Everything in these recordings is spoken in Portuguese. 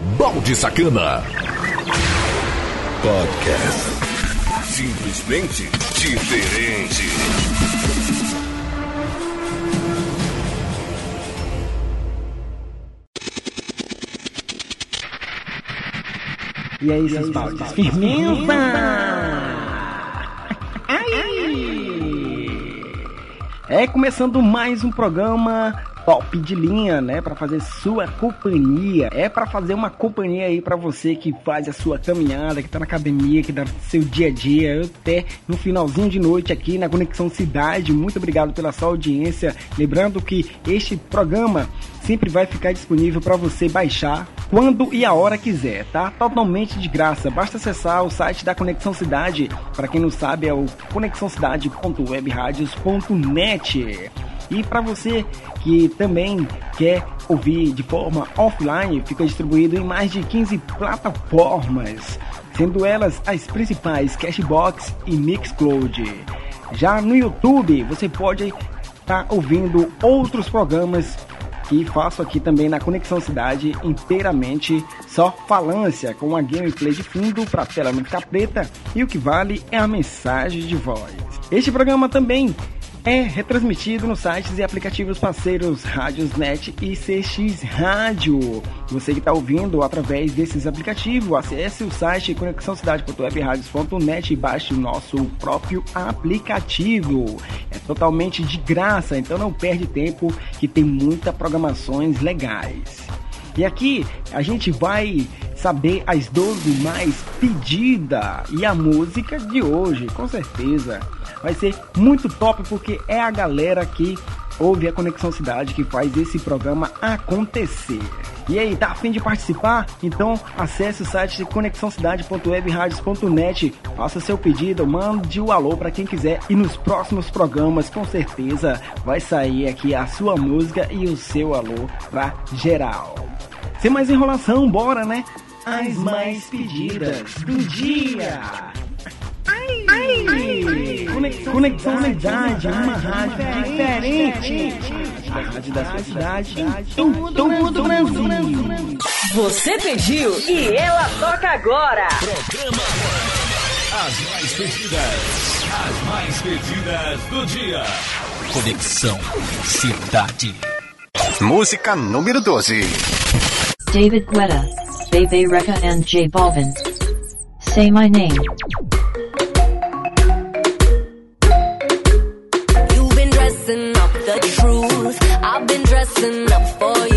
Balde Sacana. Podcast. Simplesmente diferente. E aí, seus baldes? Firmeza! É começando mais um programa top de linha, né, para fazer sua companhia. É para fazer uma companhia aí para você que faz a sua caminhada, que tá na academia, que dá seu dia a dia, eu até no finalzinho de noite aqui na Conexão Cidade. Muito obrigado pela sua audiência. Lembrando que este programa sempre vai ficar disponível para você baixar quando e a hora quiser, tá? Totalmente de graça. Basta acessar o site da Conexão Cidade. Para quem não sabe, é o conexãocidade.webradios.net. E para você que também quer ouvir de forma offline, fica distribuído em mais de 15 plataformas, sendo elas as principais Cashbox e Mixcloud. Já no YouTube, você pode estar tá ouvindo outros programas que faço aqui também na Conexão Cidade inteiramente só falância, com a gameplay de fundo para tela ficar preta e o que vale é a mensagem de voz. Este programa também é retransmitido nos sites e aplicativos parceiros Rádiosnet e CX Rádio. Você que está ouvindo através desses aplicativos, acesse o site conexãocidade.webradios.net e baixe o nosso próprio aplicativo. É totalmente de graça, então não perde tempo que tem muitas programações legais. E aqui a gente vai saber as 12 mais pedidas e a música de hoje, com certeza. Vai ser muito top porque é a galera que ouve a Conexão Cidade que faz esse programa acontecer. E aí, tá afim de participar? Então acesse o site conexãocidade.webradios.net, faça seu pedido, mande o alô para quem quiser e nos próximos programas com certeza vai sair aqui a sua música e o seu alô pra geral. Sem mais enrolação, bora né? As mais pedidas do dia. Conexão, Conexão Cidade, uma rádio diferente. A rádio da sua cidade, em todo o Brasil. Você pediu e ela toca agora. Programa As mais pedidas. As mais pedidas do dia. Conexão Cidade. Música número 12. David Guetta, Bebe Reka and J Balvin. Say my name. Dressing up for you.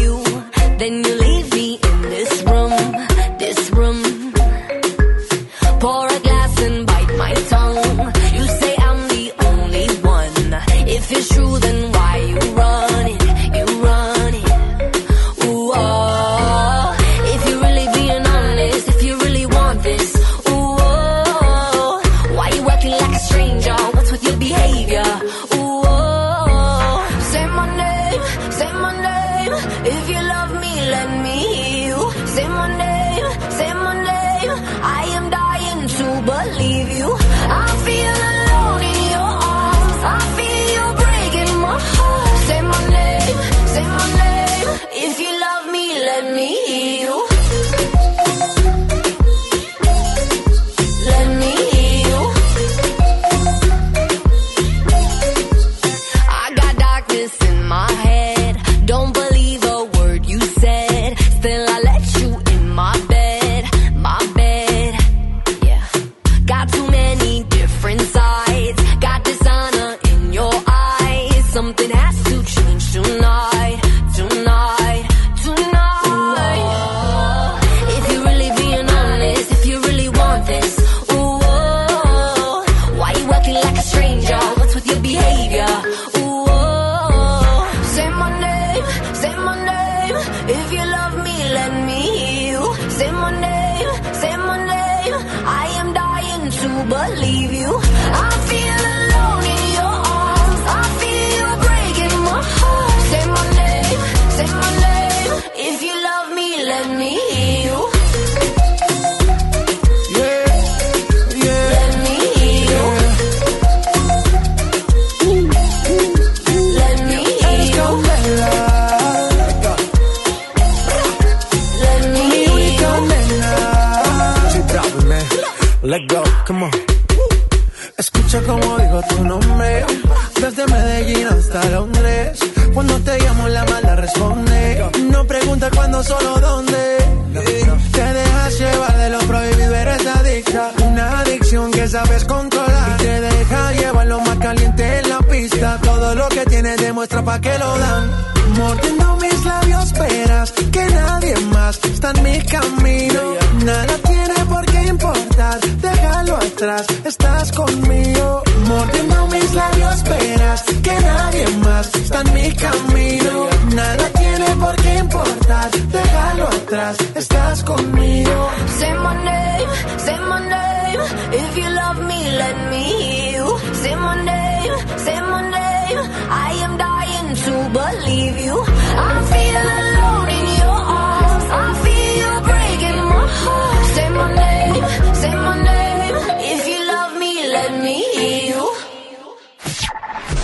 que nadie más está en mi camino. Nada tiene por qué importar, déjalo atrás, estás conmigo. Mordiendo mis labios verás que nadie más está en mi camino. Nada tiene por qué importar, déjalo atrás, estás conmigo.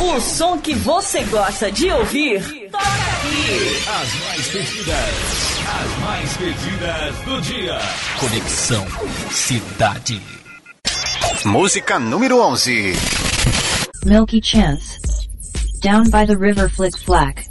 O som que você gosta de ouvir, toca aqui. As mais pedidas, as mais pedidas do dia. Conexão Cidade. Música número 11. Milky Chance. Down by the River Flick Flack.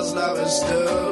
love is do.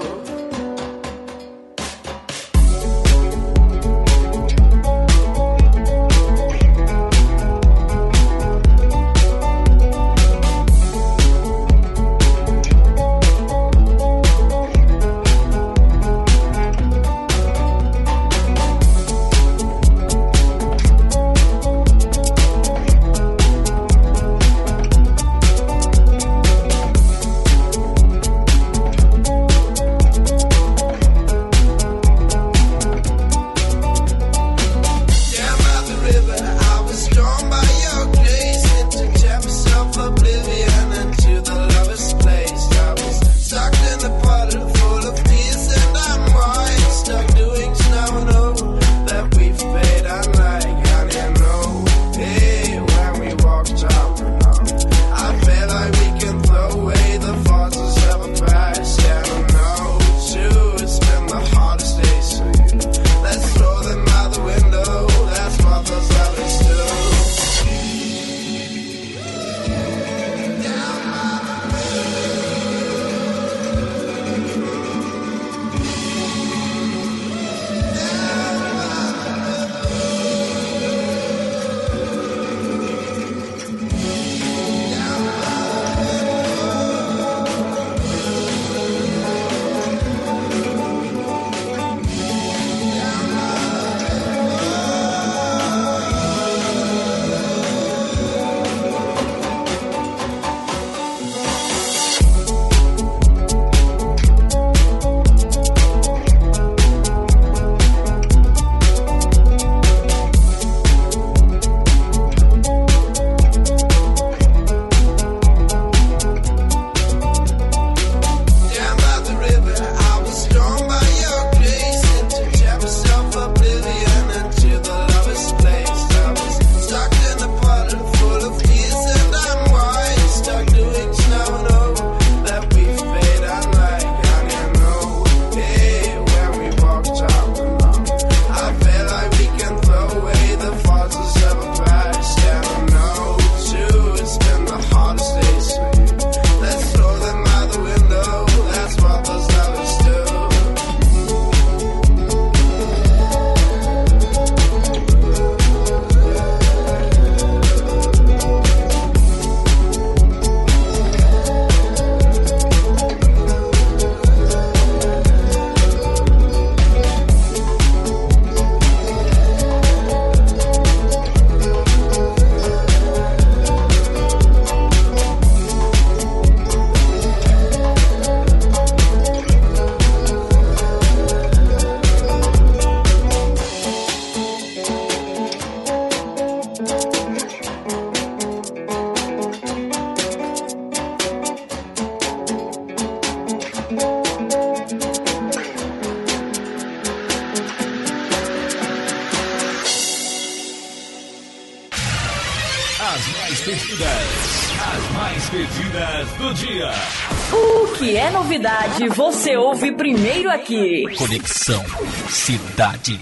Novidade, você ouve primeiro aqui. Conexão Cidade.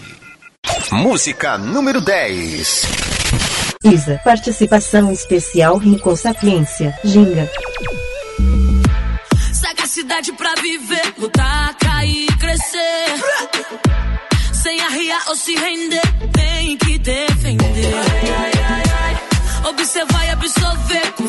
Música número 10. Isa, participação especial Rico Sapiência, Ginga. Sagacidade pra viver, lutar, cair, crescer. Sem arriar ou se render, tem que defender. Observar e absorver, com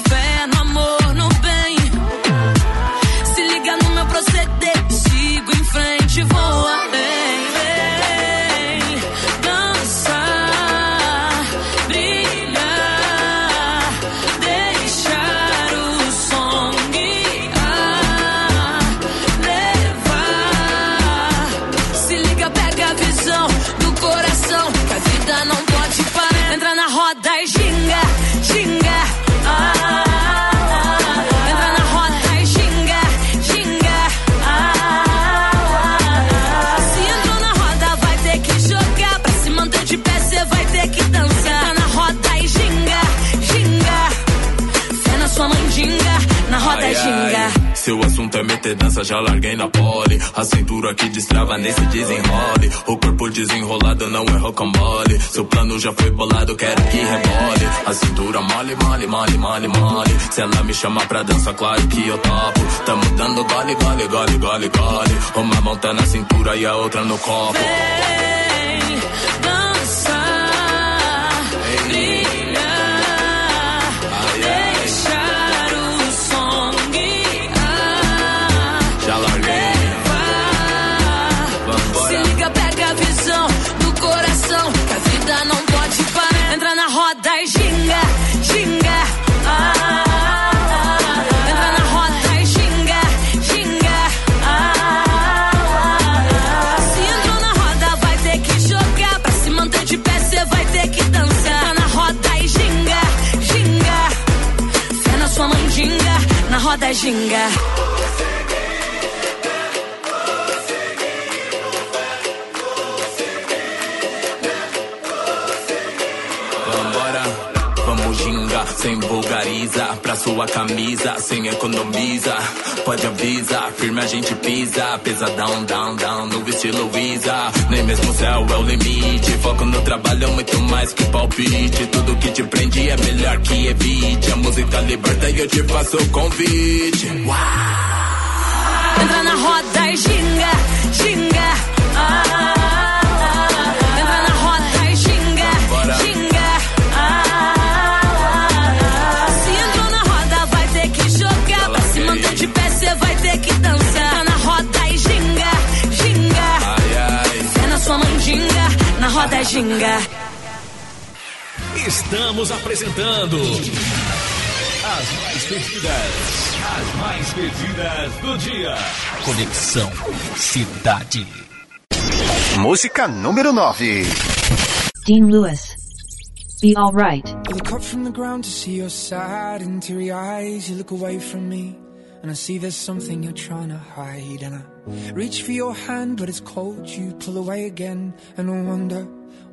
na roda Ai, ginga. ai, Se o assunto é meter dança, já larguei na pole. A cintura que destrava nesse desenrole. O corpo desenrolado não é rocambole. Seu plano já foi bolado, quero que rebole. A cintura mole, mole, mole, mole, mole. Se ela me chamar pra dança, claro que eu topo. Tamo dando gole, gole, gole, gole, gole. Uma mão tá na cintura e a outra no copo. Na roda e ginga. Vambora, vamos ginga, sem vulgariza. Pra sua camisa, sem economiza. Pode avisar, firme a gente pisa. Pesadão, down, down, no estilo Visa. Nem mesmo o céu é o limite. Foco no trabalho, muito mais que palpite. Tudo que te prende é melhor que evite. A música liberta e eu te faço o convite. Entra na roda e ginga, ginga. E ginga. Estamos apresentando as mais pedidas, as mais pedidas do dia. Conexão Cidade. Música número 9. Dean Lewis. Be alright. I look up from the ground to see your sad and teary eyes. You look away from me, and I see there's something you're trying to hide. And I reach for your hand, but it's cold. You pull away again, and I wonder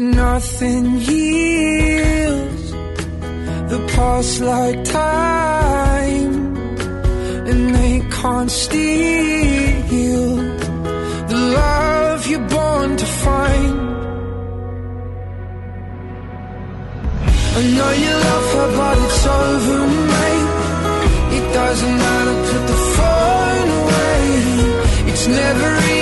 but nothing heals the pulse like time, and they can't steal the love you're born to find. I know you love her, but it's over, mate. It doesn't matter, put the phone away. It's never easy.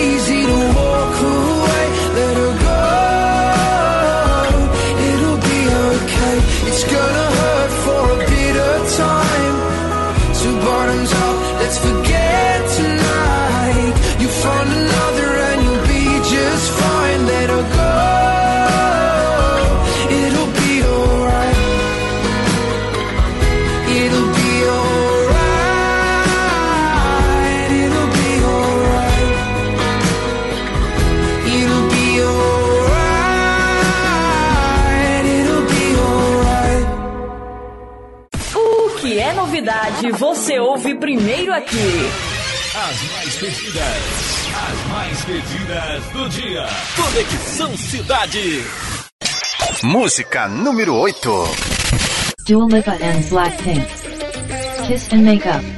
It's gonna hurt for a bit of time. So bottoms up, let's forget. tarde você ouve primeiro aqui. As mais pedidas, as mais pedidas do dia. Conexão Cidade. Música número 8. Dua Lipa and Blackpink. Kiss and Makeup.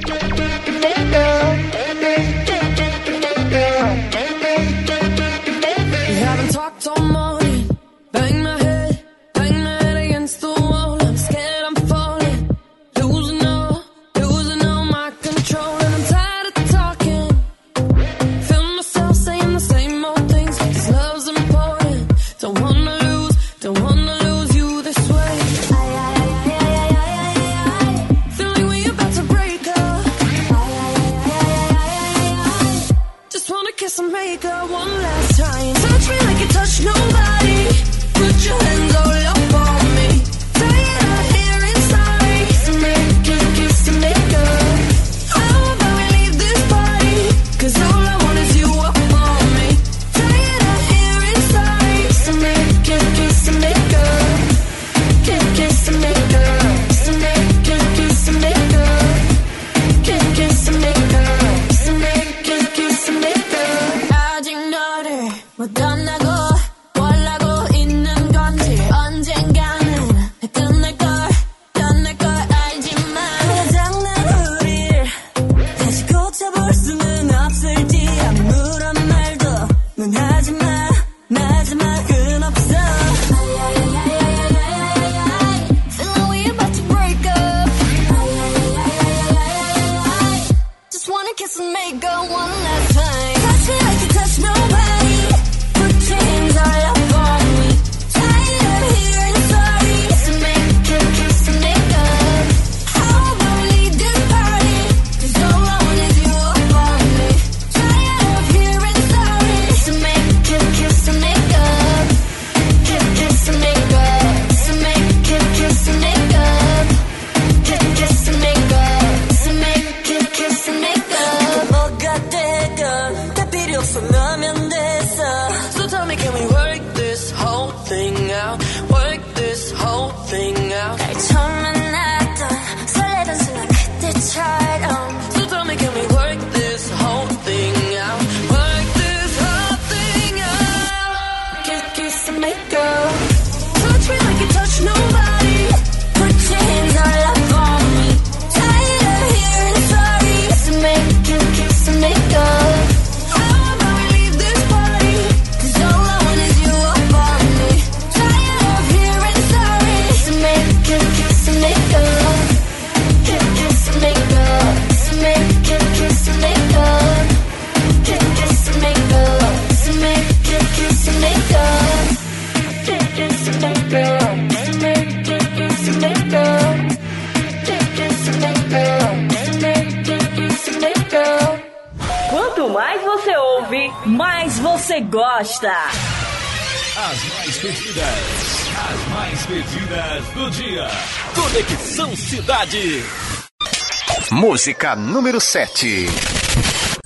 Música número 7.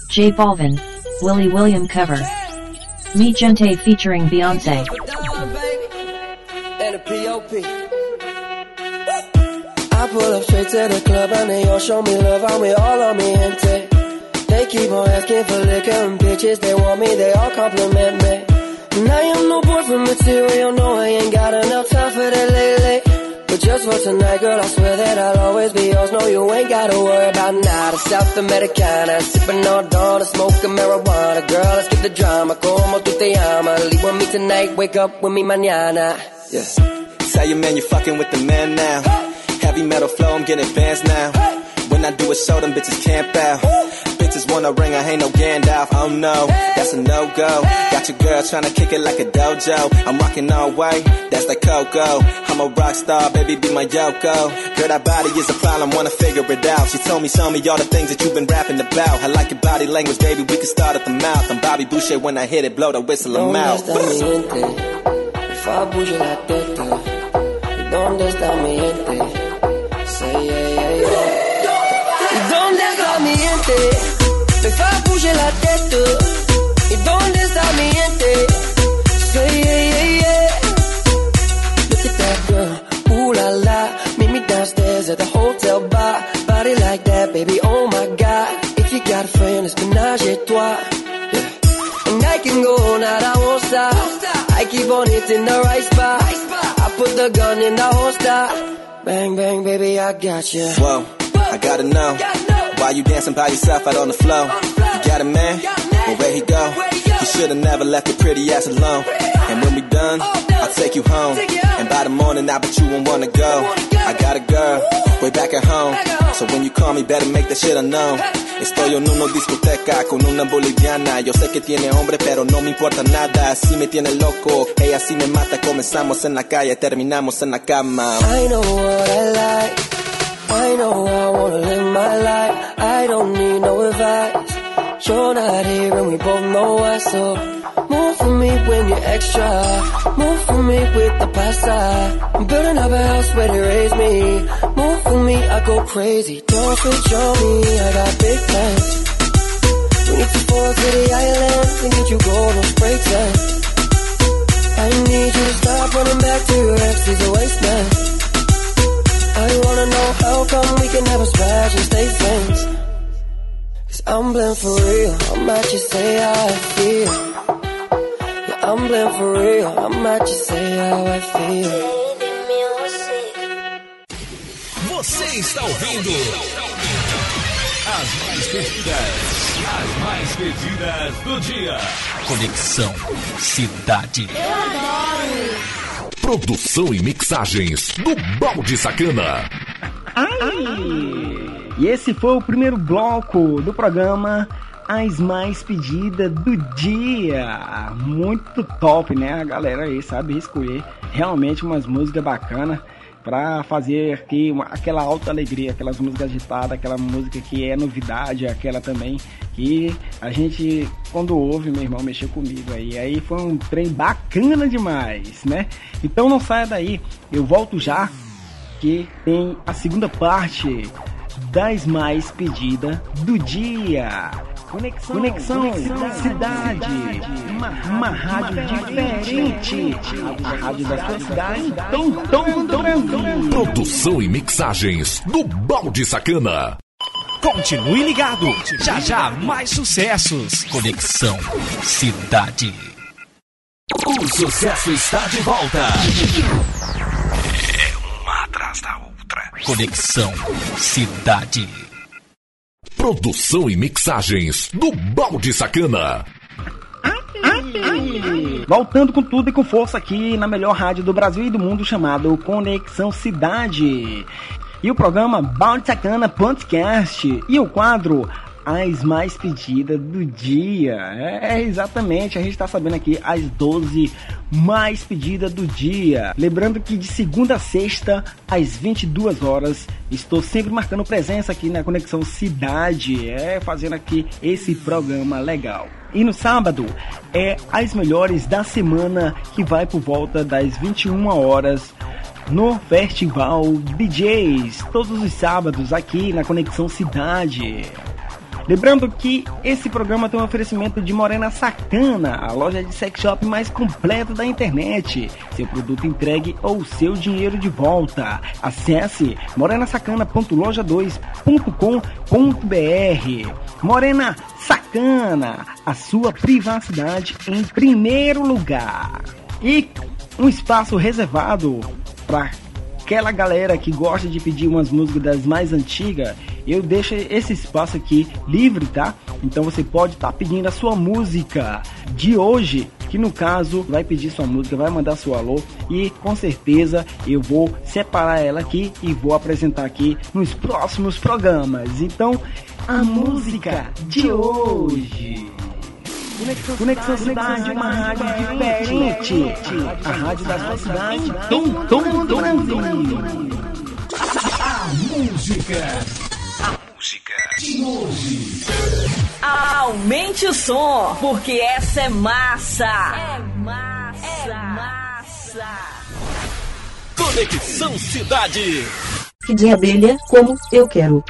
J Balvin, Willie William cover. Me Gente featuring Beyonce. And a P.O.P. I pull up straight to the club and they all show me love. I'm with all of me gente. They keep on asking for liquor and bitches. They want me, they all compliment me. And I am no boyfriend material. No, I ain't got enough time for that lately. Just for tonight, girl, I swear that I'll always be yours. No, you ain't gotta worry about nada. South Americana, sipping all dawn, smoking marijuana. Girl, let's get the drama. Como tu te llamas? Leave with me tonight, wake up with me mañana. Yeah. Tell your man you fucking with the man now. Heavy metal flow, I'm getting fans now. When I do a show, them bitches camp out. Bitches want a ring, I ain't no Gandalf. Oh no, that's a no go. Got your girl tryna kick it like a dojo. I'm rocking all white, that's the Coco. I'm a rock star, baby, be my Yoko. Girl, that body is a problem, wanna figure it out. She told me, show me all the things that you've been rapping about. I like your body language, baby, we can start at the mouth. I'm Bobby Boucher when I hit it, blow the whistle, I'm out. If I bouge la teta, ¿y dónde está mi gente? Say yeah, yeah, yeah. ¿Y dónde está mi gente? If I bouge la teta, ¿y dónde está mi gente? Say yeah, yeah, yeah. Look at that girl, ooh la la. Meet me downstairs at the hotel bar. Body like that, baby, oh my god. If you got a friend, it's menage a trois. Yeah. And I can go all night, I won't stop. I keep on hitting the right spot. I put the gun in the holster. Bang, bang, baby, I got you. Whoa, I gotta know. Why you dancing by yourself out on the floor? You got a man? Well, where he go? He should've never left your pretty ass alone. And when we done, I'll take you home. And by the morning, I bet you won't wanna go. I got a girl, way back at home. So when you call me, better make that shit unknown. Estoy en una discoteca con una boliviana. Yo sé que tiene hombre, pero no me importa nada. Así me tiene loco, ella sí me mata. Comenzamos en la calle, terminamos en la cama. I know what I like. I know I wanna live my life. I don't need no advice. You're not here and we both know why. So move for me when you're extra. Move for me with the pasta. I'm building up a house where they raise me. Move for me, I go crazy. Don't on me, I got big plans. We need to fall to the island. We need you go, no spray tan. I need you to stop running back to your ex. He's a waste man. I wanna know how come we can never smash and stay friends. Cause I'm blind for real, I might just say how I feel. Yeah, I'm blind for real, I might just say how I feel. Você está ouvindo as mais pedidas, as mais pedidas do dia. Conexão Cidade. Eu adoro. Produção e mixagens do Balde Sacana. Ai! E esse foi o primeiro bloco do programa As Mais Pedidas do Dia. Muito top, né? A galera aí sabe escolher realmente umas músicas bacanas para fazer aqui uma, aquela alta alegria, aquelas músicas agitadas, aquela música que é novidade, aquela também que a gente quando ouve, meu irmão mexeu comigo aí. Aí foi um trem bacana demais, né? Então não saia daí, eu volto já que tem a segunda parte das mais pedidas do dia. Conexão, Conexão, Conexão cidade, uma, uma rádio diferente. A rádio da sua cidade, tom do Brasil. Produção e mixagens do Balde Sacana. Continue ligado. Já já mais sucessos. Conexão Cidade. O sucesso está de volta. É uma atrás da outra. Conexão Cidade. Produção e mixagens do Balde Sacana. Voltando com tudo e com força aqui na melhor rádio do Brasil e do mundo chamado Conexão Cidade. E o programa Balde Sacana Podcast e o quadro As Mais Pedidas do Dia. É, exatamente, a gente está sabendo aqui as 12 mais pedida do dia. Lembrando que de segunda a sexta, às 22 horas, estou sempre marcando presença aqui na Conexão Cidade, é fazendo aqui esse programa legal. E no sábado é as melhores da semana que vai por volta das 21 horas no Festival DJs, todos os sábados aqui na Conexão Cidade. Lembrando que esse programa tem um oferecimento de Morena Sacana, a loja de sex shop mais completa da internet. Seu produto entregue ou seu dinheiro de volta. Acesse morenasacana.loja2.com.br. Morena Sacana, a sua privacidade em primeiro lugar. E um espaço reservado para aquela galera que gosta de pedir umas músicas das mais antigas, eu deixo esse espaço aqui livre, tá? Então você pode estar tá pedindo a sua música de hoje, que no caso vai pedir sua música, vai mandar seu alô e com certeza eu vou separar ela aqui e vou apresentar aqui nos próximos programas. Então, a música de hoje. Conexão, Conexão Cidade, uma rádio diferente. A rádio da sua cidade, tom, tom do Brasil. A música. A música de hoje. Aumente o som, porque essa é massa. É massa. É massa. Conexão Cidade. Que de abelha, como eu quero.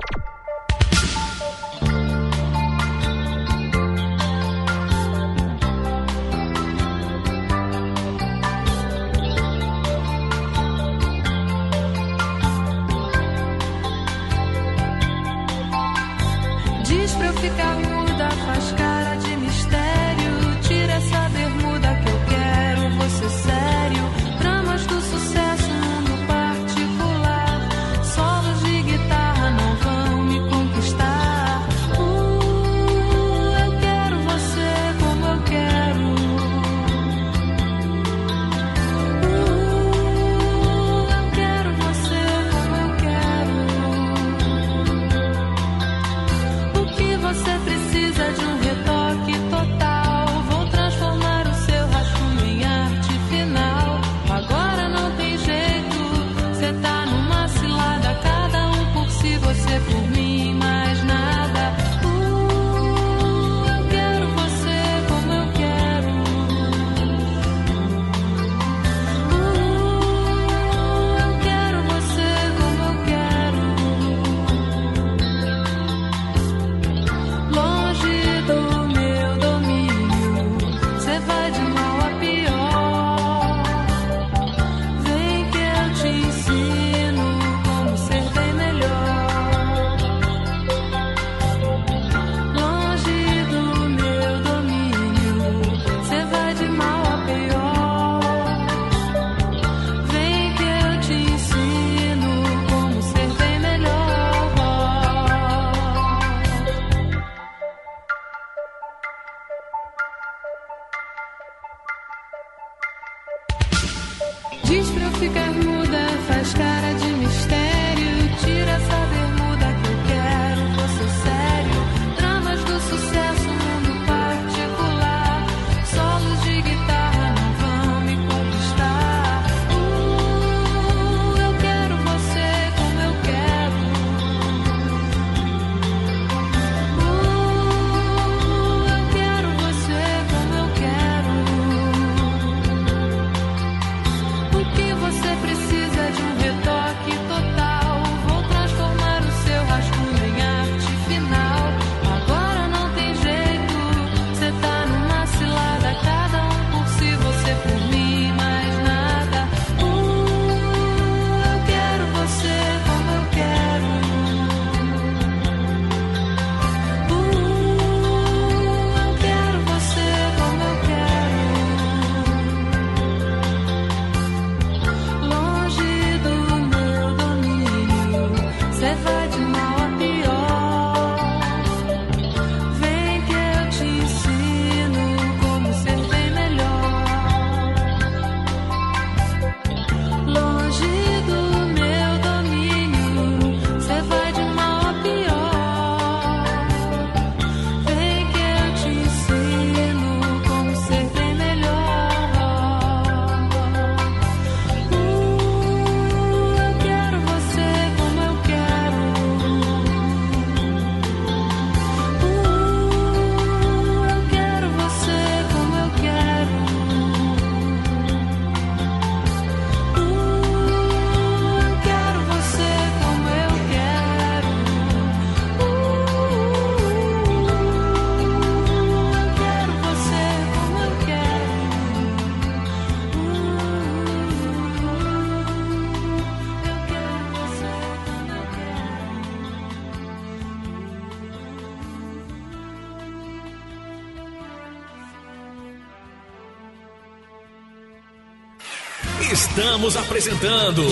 Estamos apresentando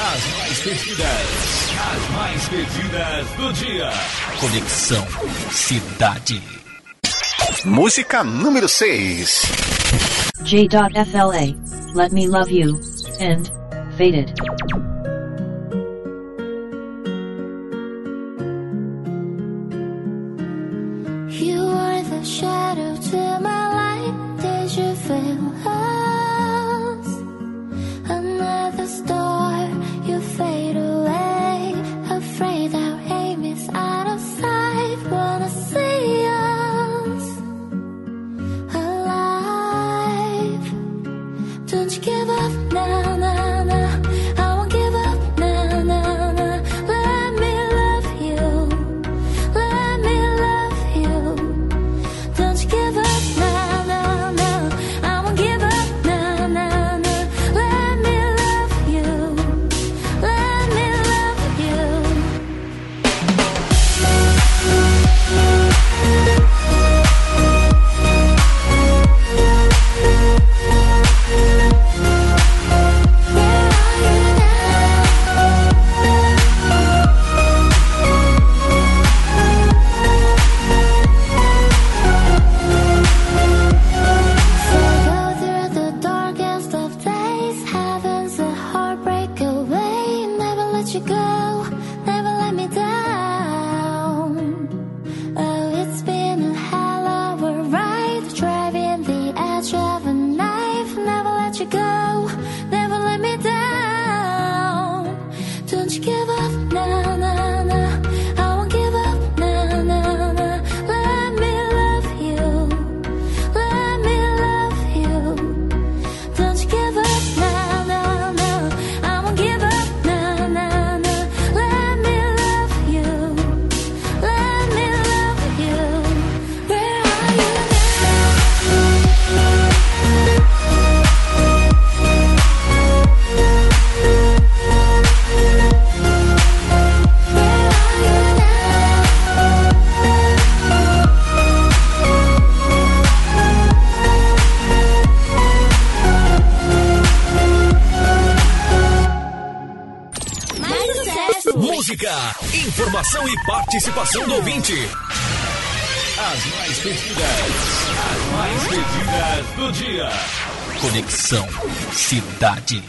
as mais pedidas, as mais pedidas do dia. Conexão Cidade. Música número 6. J.FLA, Let Me Love You, and Faded. informação e participação do ouvinte. As mais pedidas, as mais pedidas do dia. Conexão Cidade.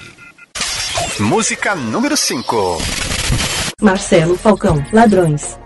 Música número 5. Marcelo Falcão, Ladrões.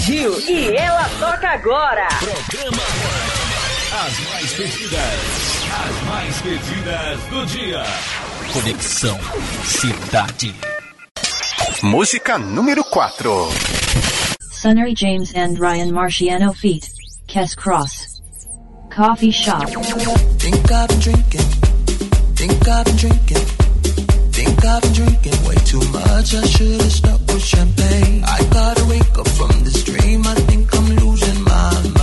Gil e ela toca agora. Programa As Mais Pedidas. As Mais Pedidas do Dia. Conexão Cidade. Música número 4. Sunnery James and Ryan Marciano feat. Cass Cross. Coffee Shop. Think I've been drinking. Think I've been drinking. Think I've been drinking way too much. I should have stopped. champagne. I gotta wake up from this dream. I think I'm losing my mind.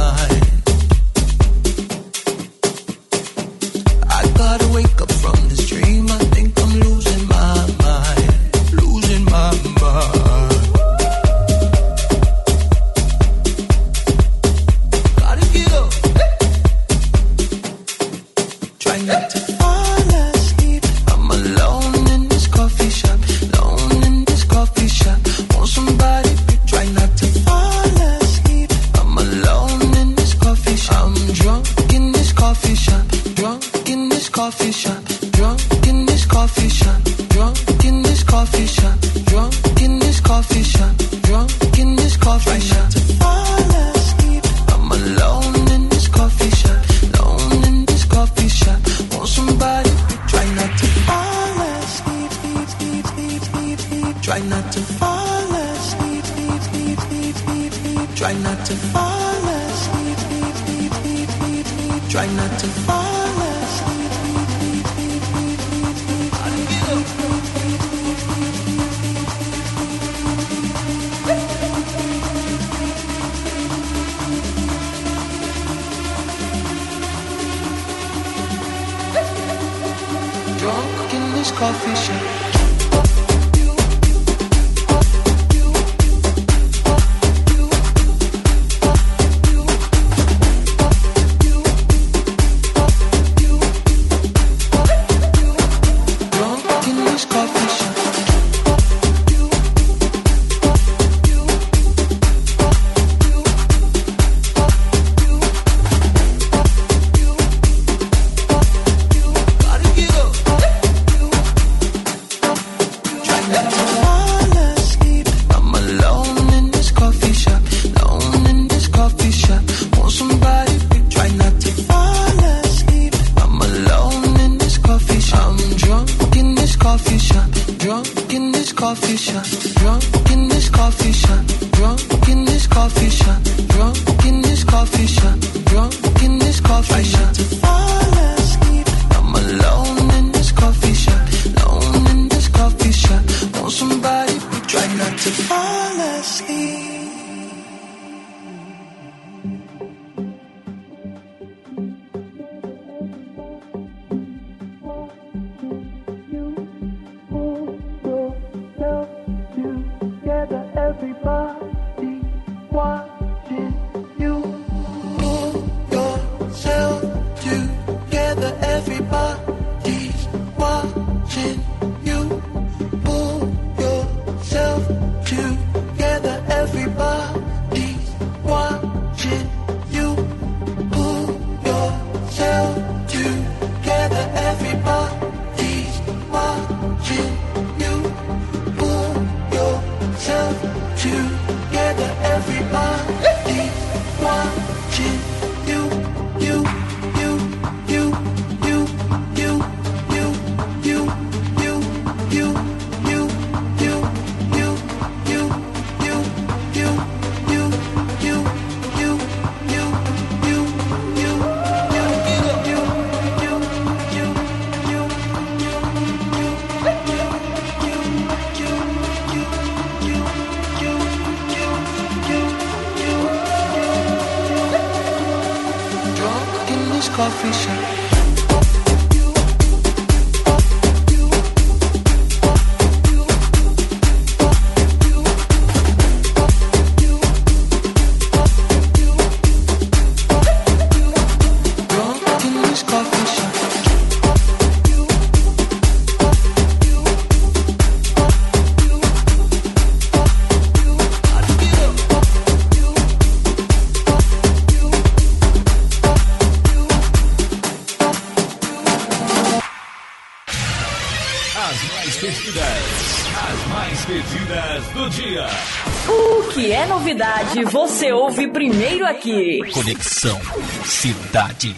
novidade você ouve primeiro aqui. Conexão Cidade.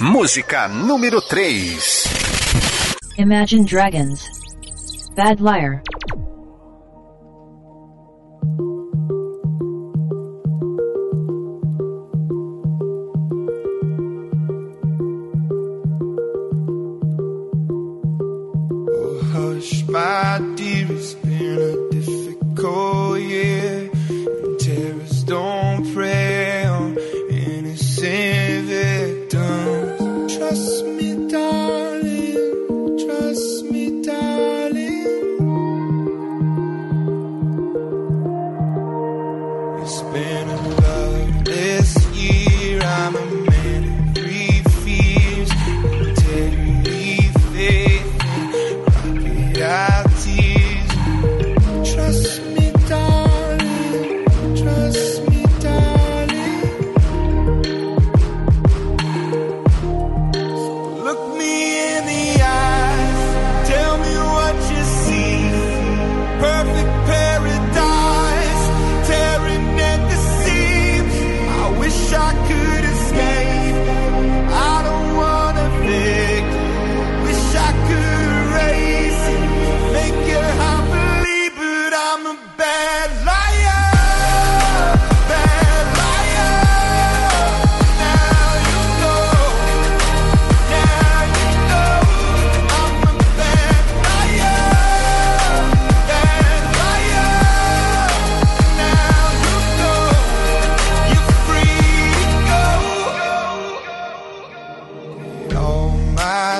Música número 3. Imagine Dragons. Bad Liar.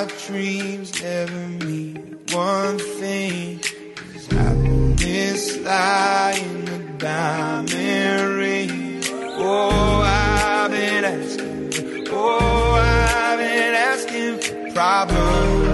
our dreams never mean one thing. Cause I own this lie in the diamond ring. Oh, I've been asking. Oh, I've been asking for problems.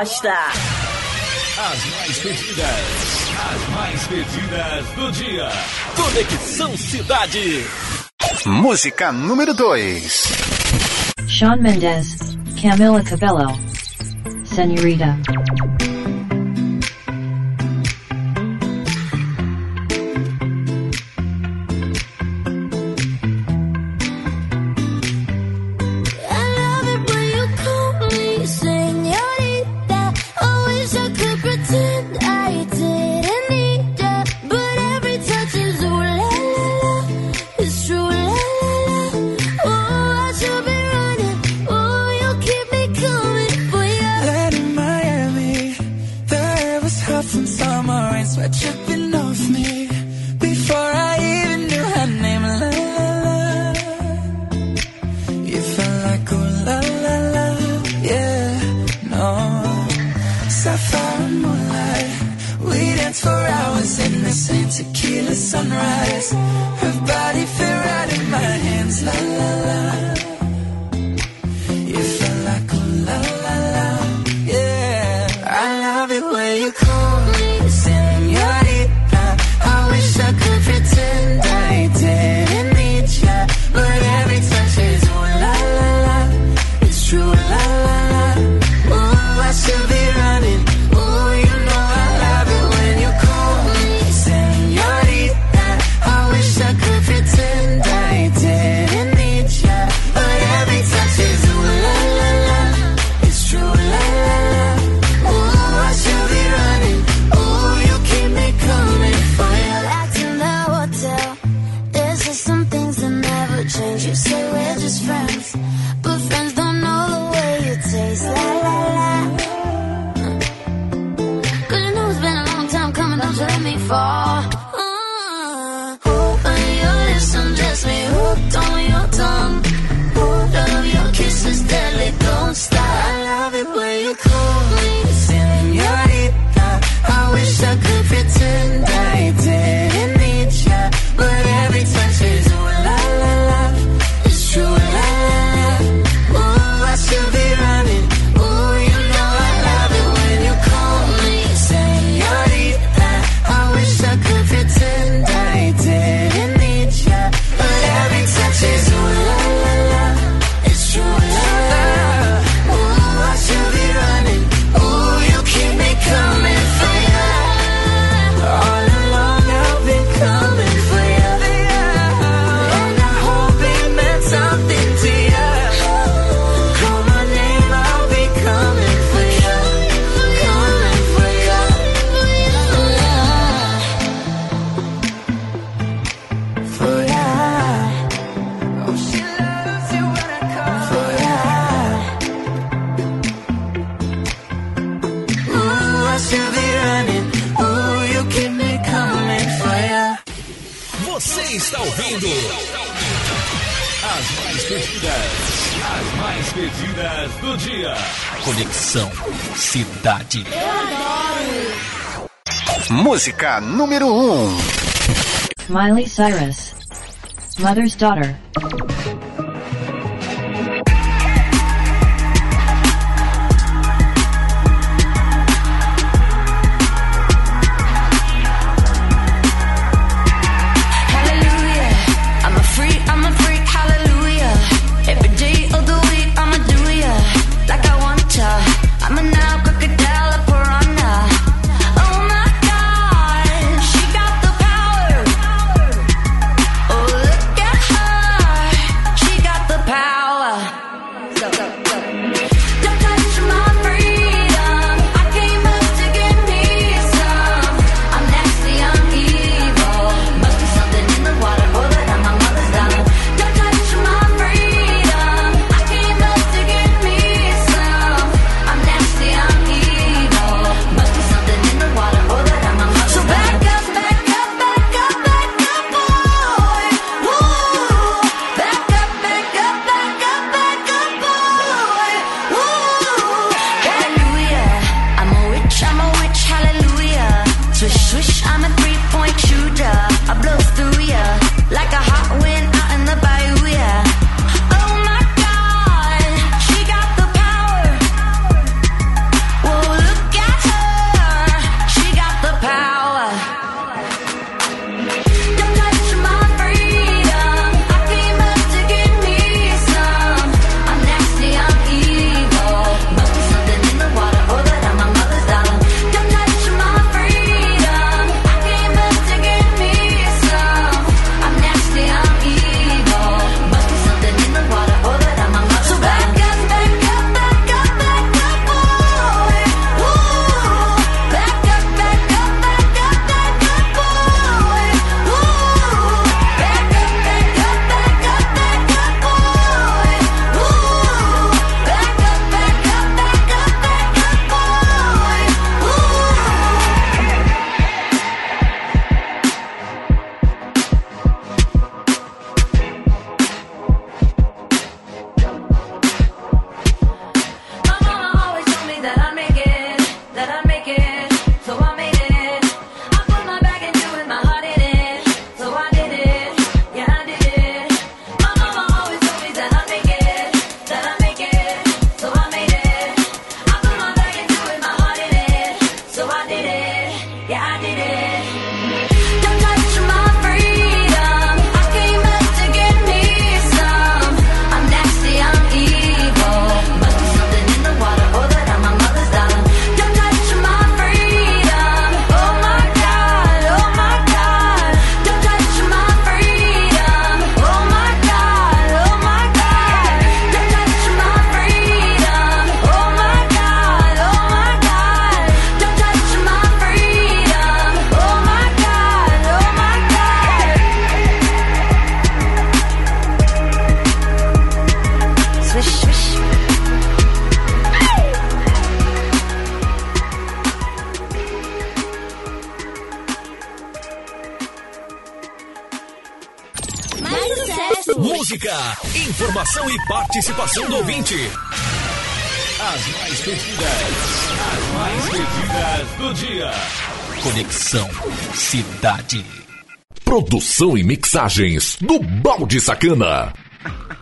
As mais pedidas, as mais pedidas do dia. Conexão Cidade. Música número 2. Sean Mendes, Camila Cabello, Senhorita. sapphire moonlight. We danced for hours in the same tequila sunrise. Her body fit right in my hands, la la. cidade. Música número 1 um. Miley Cyrus Mother's Daughter participação do ouvinte. As mais pedidas, as mais pedidas do dia. Conexão Cidade. Produção e mixagens do Balde Sacana.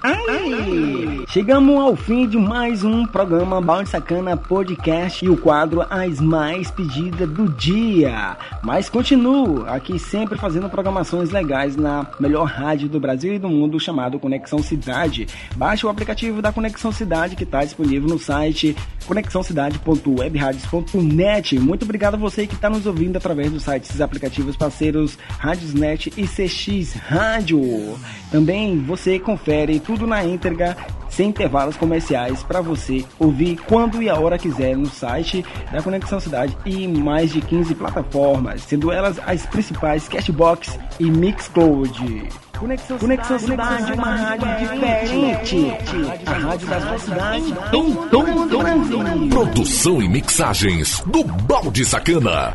Ai. Chegamos ao fim de mais um programa Balde Sacana Podcast e o quadro As Mais Pedidas do Dia. Mas continuo aqui sempre fazendo programações legais na melhor rádio do Brasil e do mundo chamado Conexão Cidade. Baixe o aplicativo da Conexão Cidade que está disponível no site conexãocidade.webradios.net. Muito obrigado a você que está nos ouvindo através dos sites aplicativos parceiros Radiosnet e CX Rádio. Também você confere tudo na íntegra sem intervalos comerciais para você ouvir quando e a hora quiser no site da Conexão Cidade e mais de 15 plataformas, sendo elas as principais Cashbox e Mixcloud. Conexão, Conexão Cidade, cidade uma rádio diferente. A rádio da sua cidade Tom Tom. Produção e mixagens do Balde Sacana.